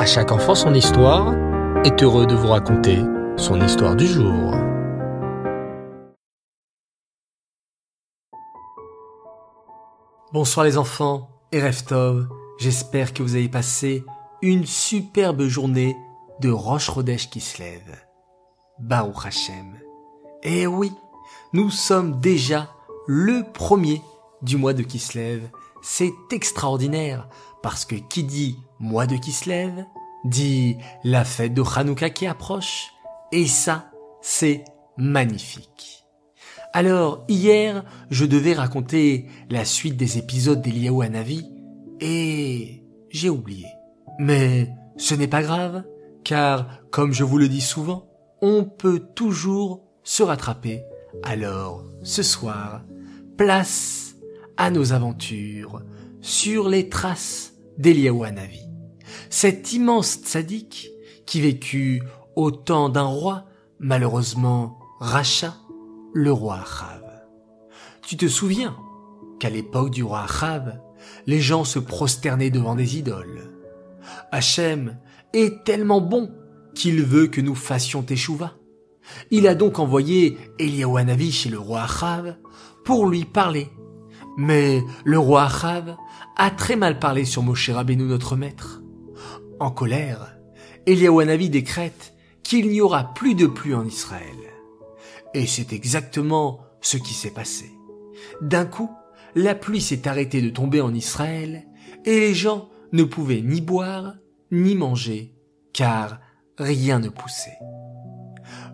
À chaque enfant son histoire est heureux de vous raconter son histoire du jour. Bonsoir les enfants et Reftov, j'espère que vous avez passé une superbe journée de Roche Rodèche qui se lève. Baruch Hashem. Eh oui, nous sommes déjà le premier du mois de Kislev. C'est extraordinaire parce que qui dit mois de Kislev dit la fête de Hanouka qui approche et ça, c'est magnifique. Alors, hier, je devais raconter la suite des épisodes d'Eliaou Hanavi et j'ai oublié. Mais ce n'est pas grave, car, comme je vous le dis souvent, on peut toujours se rattraper. Alors, ce soir, place à nos aventures sur les traces d'Eliaou Hanavi. Cet immense tzaddik qui vécut au temps d'un roi, malheureusement Racha, le roi Achav. Tu te souviens qu'à l'époque du roi Achav, les gens se prosternaient devant des idoles. Hachem est tellement bon qu'il veut que nous fassions teshuva. Il a donc envoyé Eliaouanavi chez le roi Achav pour lui parler. Mais le roi Achav a très mal parlé sur Moshe Rabbeinu notre maître. En colère, Eliaouanavi décrète qu'il n'y aura plus de pluie en Israël. Et c'est exactement ce qui s'est passé. D'un coup, la pluie s'est arrêtée de tomber en Israël et les gens ne pouvaient ni boire ni manger car rien ne poussait.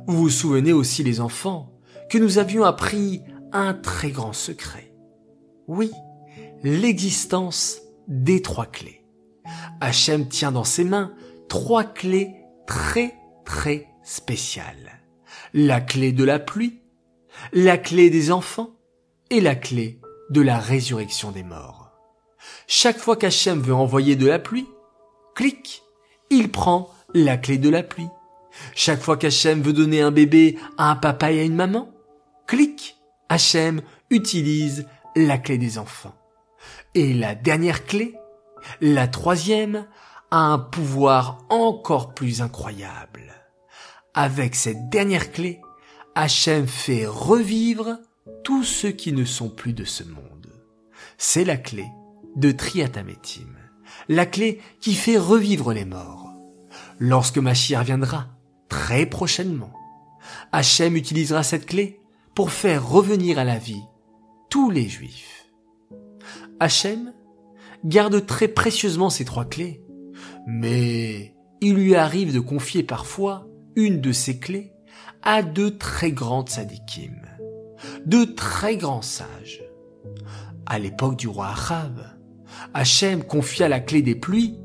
Vous vous souvenez aussi les enfants que nous avions appris un très grand secret. Oui, l'existence des trois clés. Hachem tient dans ses mains trois clés très très spéciales. La clé de la pluie, la clé des enfants et la clé de la résurrection des morts. Chaque fois qu'Hachem veut envoyer de la pluie, clic, il prend la clé de la pluie. Chaque fois qu'Hachem veut donner un bébé à un papa et à une maman, clic, Hachem utilise la clé des enfants. Et la dernière clé, la troisième, a un pouvoir encore plus incroyable. Avec cette dernière clé, Hachem fait revivre tous ceux qui ne sont plus de ce monde. C'est la clé de Triatametim, la clé qui fait revivre les morts. Lorsque Machir viendra, très prochainement, Hachem utilisera cette clé pour faire revenir à la vie tous les juifs. Hachem garde très précieusement ces trois clés, mais il lui arrive de confier parfois une de ces clés à de très grandes sadikim, de très grands sages. À l'époque du roi Achav, Hachem confia la clé des pluies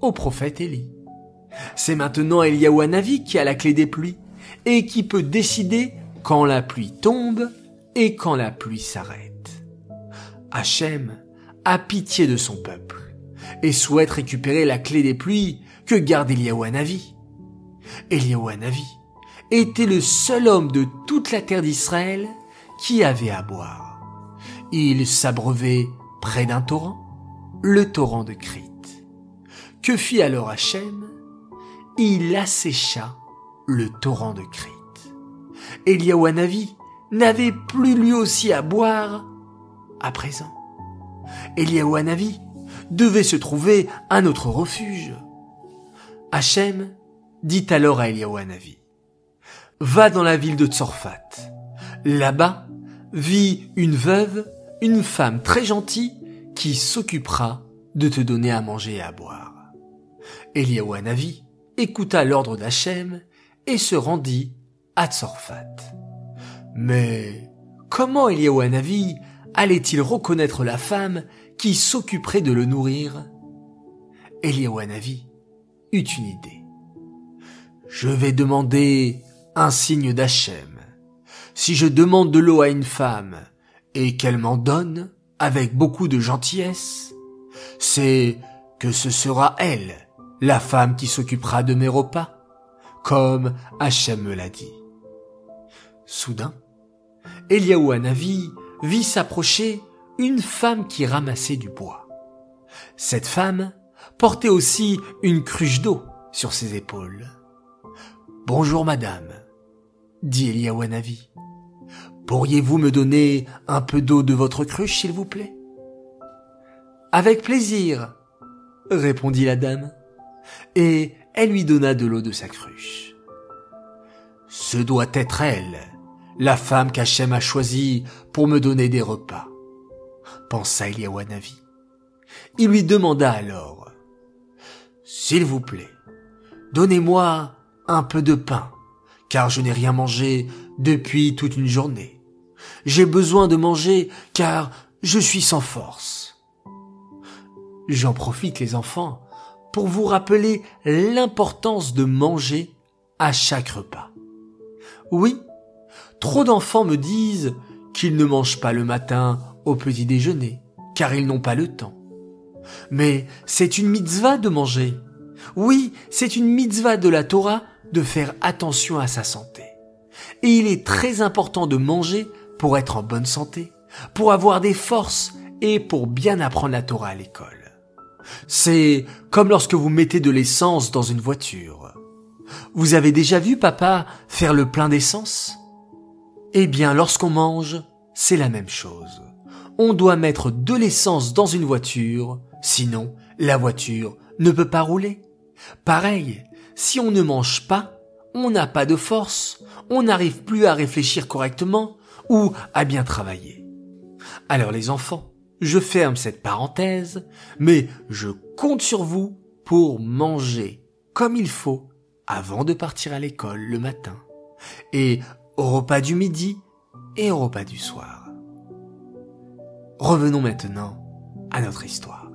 au prophète Élie. C'est maintenant Eliyahu Hanavi qui a la clé des pluies et qui peut décider quand la pluie tombe et quand la pluie s'arrête. Hachem a pitié de son peuple et souhaite récupérer la clé des pluies que garde Eliyahu Hanavi. Était le seul homme de toute la terre d'Israël qui avait à boire. Il s'abreuvait près d'un torrent, le torrent de Crite. Que fit alors Hachem? Il assécha le torrent de Crite. Hanavi n'avait plus lui aussi à boire à présent. Eliyahu Hanavi devait se trouver un autre refuge. Hachem dit alors à Eliyahu Hanavi, va dans la ville de Tzorfat. Là-bas vit une veuve, une femme très gentille qui s'occupera de te donner à manger et à boire. Eliyahu Hanavi écouta l'ordre d'Hachem et se rendit à Tzorfat. Mais comment Eliyahu Hanavi allait-il reconnaître la femme qui s'occuperait de le nourrir? Eliyahu Hanavi eut une idée. Je vais demander un signe d'Hachem. Si je demande de l'eau à une femme et qu'elle m'en donne avec beaucoup de gentillesse, c'est que ce sera elle, la femme qui s'occupera de mes repas, comme Hachem me l'a dit. Soudain, Eliaou Hanavi vit s'approcher une femme qui ramassait du bois. Cette femme portait aussi une cruche d'eau sur ses épaules. Bonjour madame, dit Eliawanavi. Pourriez-vous me donner un peu d'eau de votre cruche, s'il vous plaît Avec plaisir, répondit la dame, et elle lui donna de l'eau de sa cruche. Ce doit être elle, la femme qu'Hachem a choisie pour me donner des repas, pensa Eliawanavi. Il lui demanda alors, S'il vous plaît, donnez-moi un peu de pain, car je n'ai rien mangé depuis toute une journée. J'ai besoin de manger, car je suis sans force. J'en profite, les enfants, pour vous rappeler l'importance de manger à chaque repas. Oui, trop d'enfants me disent qu'ils ne mangent pas le matin au petit déjeuner, car ils n'ont pas le temps. Mais c'est une mitzvah de manger. Oui, c'est une mitzvah de la Torah de faire attention à sa santé. Et il est très important de manger pour être en bonne santé, pour avoir des forces et pour bien apprendre la Torah à l'école. C'est comme lorsque vous mettez de l'essence dans une voiture. Vous avez déjà vu papa faire le plein d'essence? Eh bien, lorsqu'on mange, c'est la même chose. On doit mettre de l'essence dans une voiture, sinon la voiture ne peut pas rouler. Pareil, si on ne mange pas, on n'a pas de force, on n'arrive plus à réfléchir correctement ou à bien travailler. Alors les enfants, je ferme cette parenthèse, mais je compte sur vous pour manger comme il faut avant de partir à l'école le matin, et au repas du midi et au repas du soir. Revenons maintenant à notre histoire.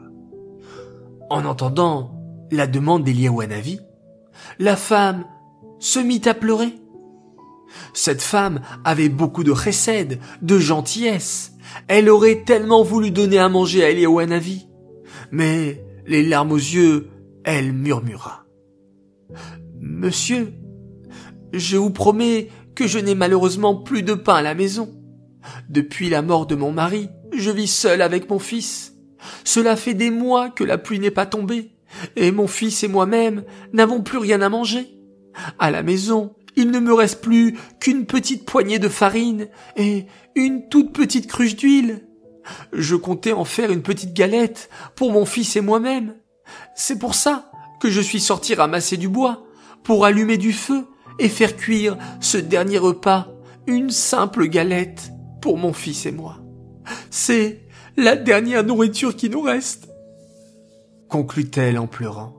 En entendant la demande d'Eliawanavi, la femme se mit à pleurer. Cette femme avait beaucoup de chesed, de gentillesse. Elle aurait tellement voulu donner à manger à Eliawanavi. Mais, les larmes aux yeux, elle murmura. Monsieur, je vous promets que je n'ai malheureusement plus de pain à la maison. Depuis la mort de mon mari, je vis seul avec mon fils. Cela fait des mois que la pluie n'est pas tombée, et mon fils et moi-même n'avons plus rien à manger. À la maison, il ne me reste plus qu'une petite poignée de farine et une toute petite cruche d'huile. Je comptais en faire une petite galette pour mon fils et moi-même. C'est pour ça que je suis sorti ramasser du bois, pour allumer du feu et faire cuire ce dernier repas, une simple galette pour mon fils et moi. C'est la dernière nourriture qui nous reste, conclut-elle en pleurant.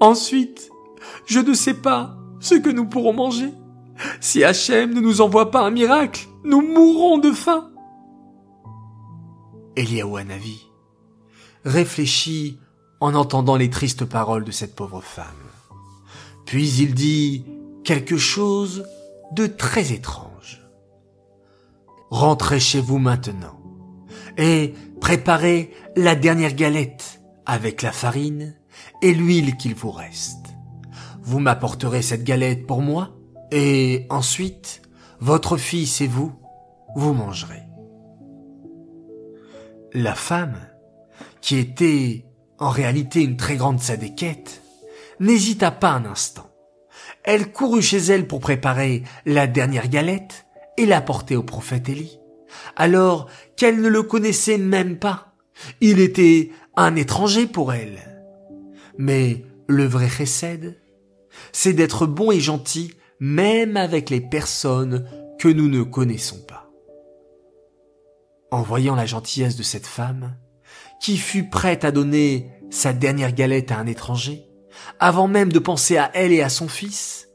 Ensuite, je ne sais pas ce que nous pourrons manger. Si Hachem ne nous envoie pas un miracle, nous mourrons de faim. Eliawanavi réfléchit en entendant les tristes paroles de cette pauvre femme. Puis il dit quelque chose de très étrange. Rentrez chez vous maintenant et préparez la dernière galette avec la farine et l'huile qu'il vous reste. Vous m'apporterez cette galette pour moi, et ensuite, votre fils et vous, vous mangerez. La femme, qui était en réalité une très grande sadéquette, n'hésita pas un instant. Elle courut chez elle pour préparer la dernière galette et la porter au prophète Élie, alors qu'elle ne le connaissait même pas. Il était un étranger pour elle. Mais le vrai chesed, c'est d'être bon et gentil même avec les personnes que nous ne connaissons pas. En voyant la gentillesse de cette femme, qui fut prête à donner sa dernière galette à un étranger, avant même de penser à elle et à son fils,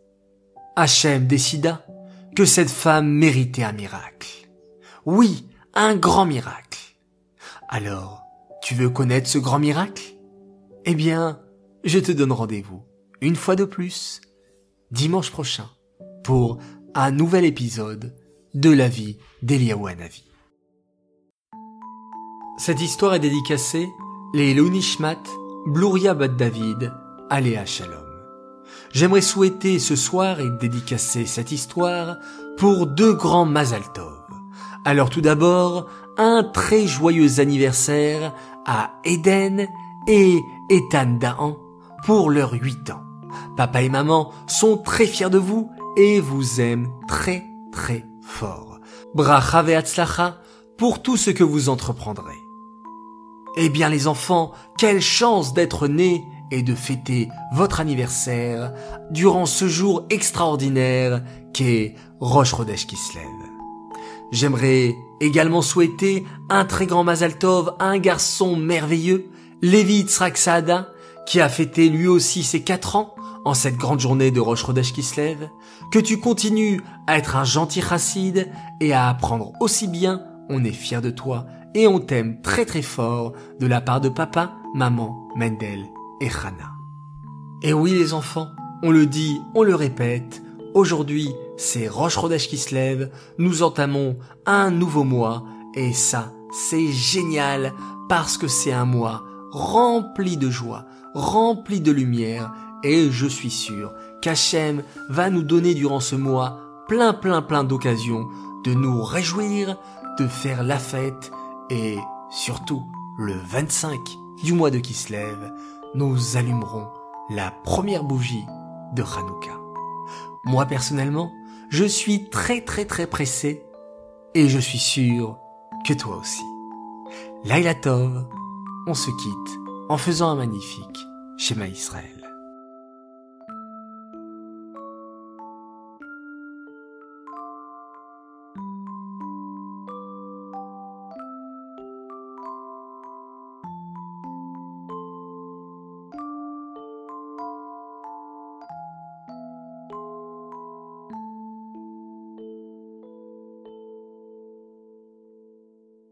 Hachem décida que cette femme méritait un miracle. Oui, un grand miracle. Alors, tu veux connaître ce grand miracle? Eh bien, je te donne rendez-vous, une fois de plus, dimanche prochain, pour un nouvel épisode de la vie d'Eliaou Hanavi. Cette histoire est dédicacée les Lunishmat, Bluria Bat David, Aléa Shalom. J'aimerais souhaiter ce soir et dédicacer cette histoire pour deux grands Mazal Tov. Alors tout d'abord, un très joyeux anniversaire à Eden et Ethan Daan pour leurs 8 ans. Papa et maman sont très fiers de vous et vous aiment très très fort. Bracha ve'atzlacha pour tout ce que vous entreprendrez. Eh bien les enfants, quelle chance d'être nés et de fêter votre anniversaire durant ce jour extraordinaire qu'est Rosh Chodesh Kislev. J'aimerais également souhaiter un très grand Mazal Tov à un garçon merveilleux, Lévi Yitzhak Saada, qui a fêté lui aussi ses quatre ans en cette grande journée de Rosh Chodesh Kislev, que tu continues à être un gentil chassid et à apprendre aussi bien, on est fier de toi et on t'aime très très fort de la part de papa, maman, Mendel et oui les enfants, on le dit, on le répète, aujourd'hui c'est Roche Chodesh qui se lève, nous entamons un nouveau mois et ça c'est génial parce que c'est un mois rempli de joie, rempli de lumière et je suis sûr qu'Hachem va nous donner durant ce mois plein plein plein d'occasions de nous réjouir, de faire la fête et surtout le 25 du mois de Kislev, nous allumerons la première bougie de Hanouka. Moi personnellement, je suis très très très pressé et je suis sûr que toi aussi. Laila Tov, on se quitte en faisant un magnifique schéma Israël.